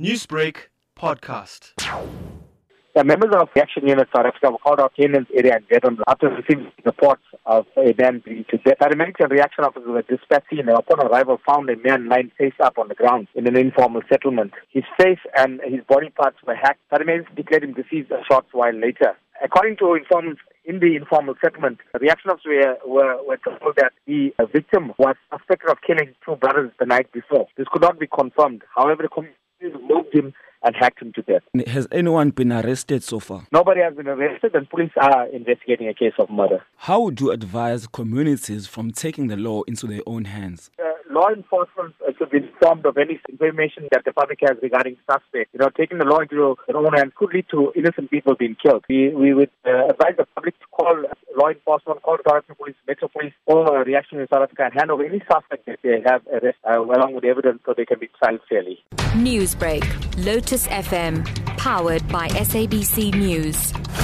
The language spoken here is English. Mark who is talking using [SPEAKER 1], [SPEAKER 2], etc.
[SPEAKER 1] Newsbreak podcast.
[SPEAKER 2] The members of Reaction Unit South Africa were called out Canelands area in Devon after receiving reports of a man being to death. Paramedics and reaction officers were dispatched and upon arrival found a man lying face up on the ground in an informal settlement. His face and his body parts were hacked. Paramedics declared him deceased a short while later. According to informants in the informal settlement, the reaction officers were, were, were told that the victim was suspected of killing two brothers the night before. This could not be confirmed. However, the community him and hacked him to death.
[SPEAKER 3] Has anyone been arrested so far?
[SPEAKER 2] Nobody has been arrested, and police are investigating a case of murder.
[SPEAKER 3] How would you advise communities from taking the law into their own hands?
[SPEAKER 2] Uh, law enforcement uh, should be informed of any information that the public has regarding suspects. You know, taking the law into their own hands could lead to innocent people being killed. We, we would uh, advise the public to call law call Director Police, Metro Police, or uh, Reaction Unit South Africa and hand over any suspect that they have arrested uh, along with evidence so they can be tried fairly.
[SPEAKER 4] Newsbreak, Lotus FM, powered by SABC News.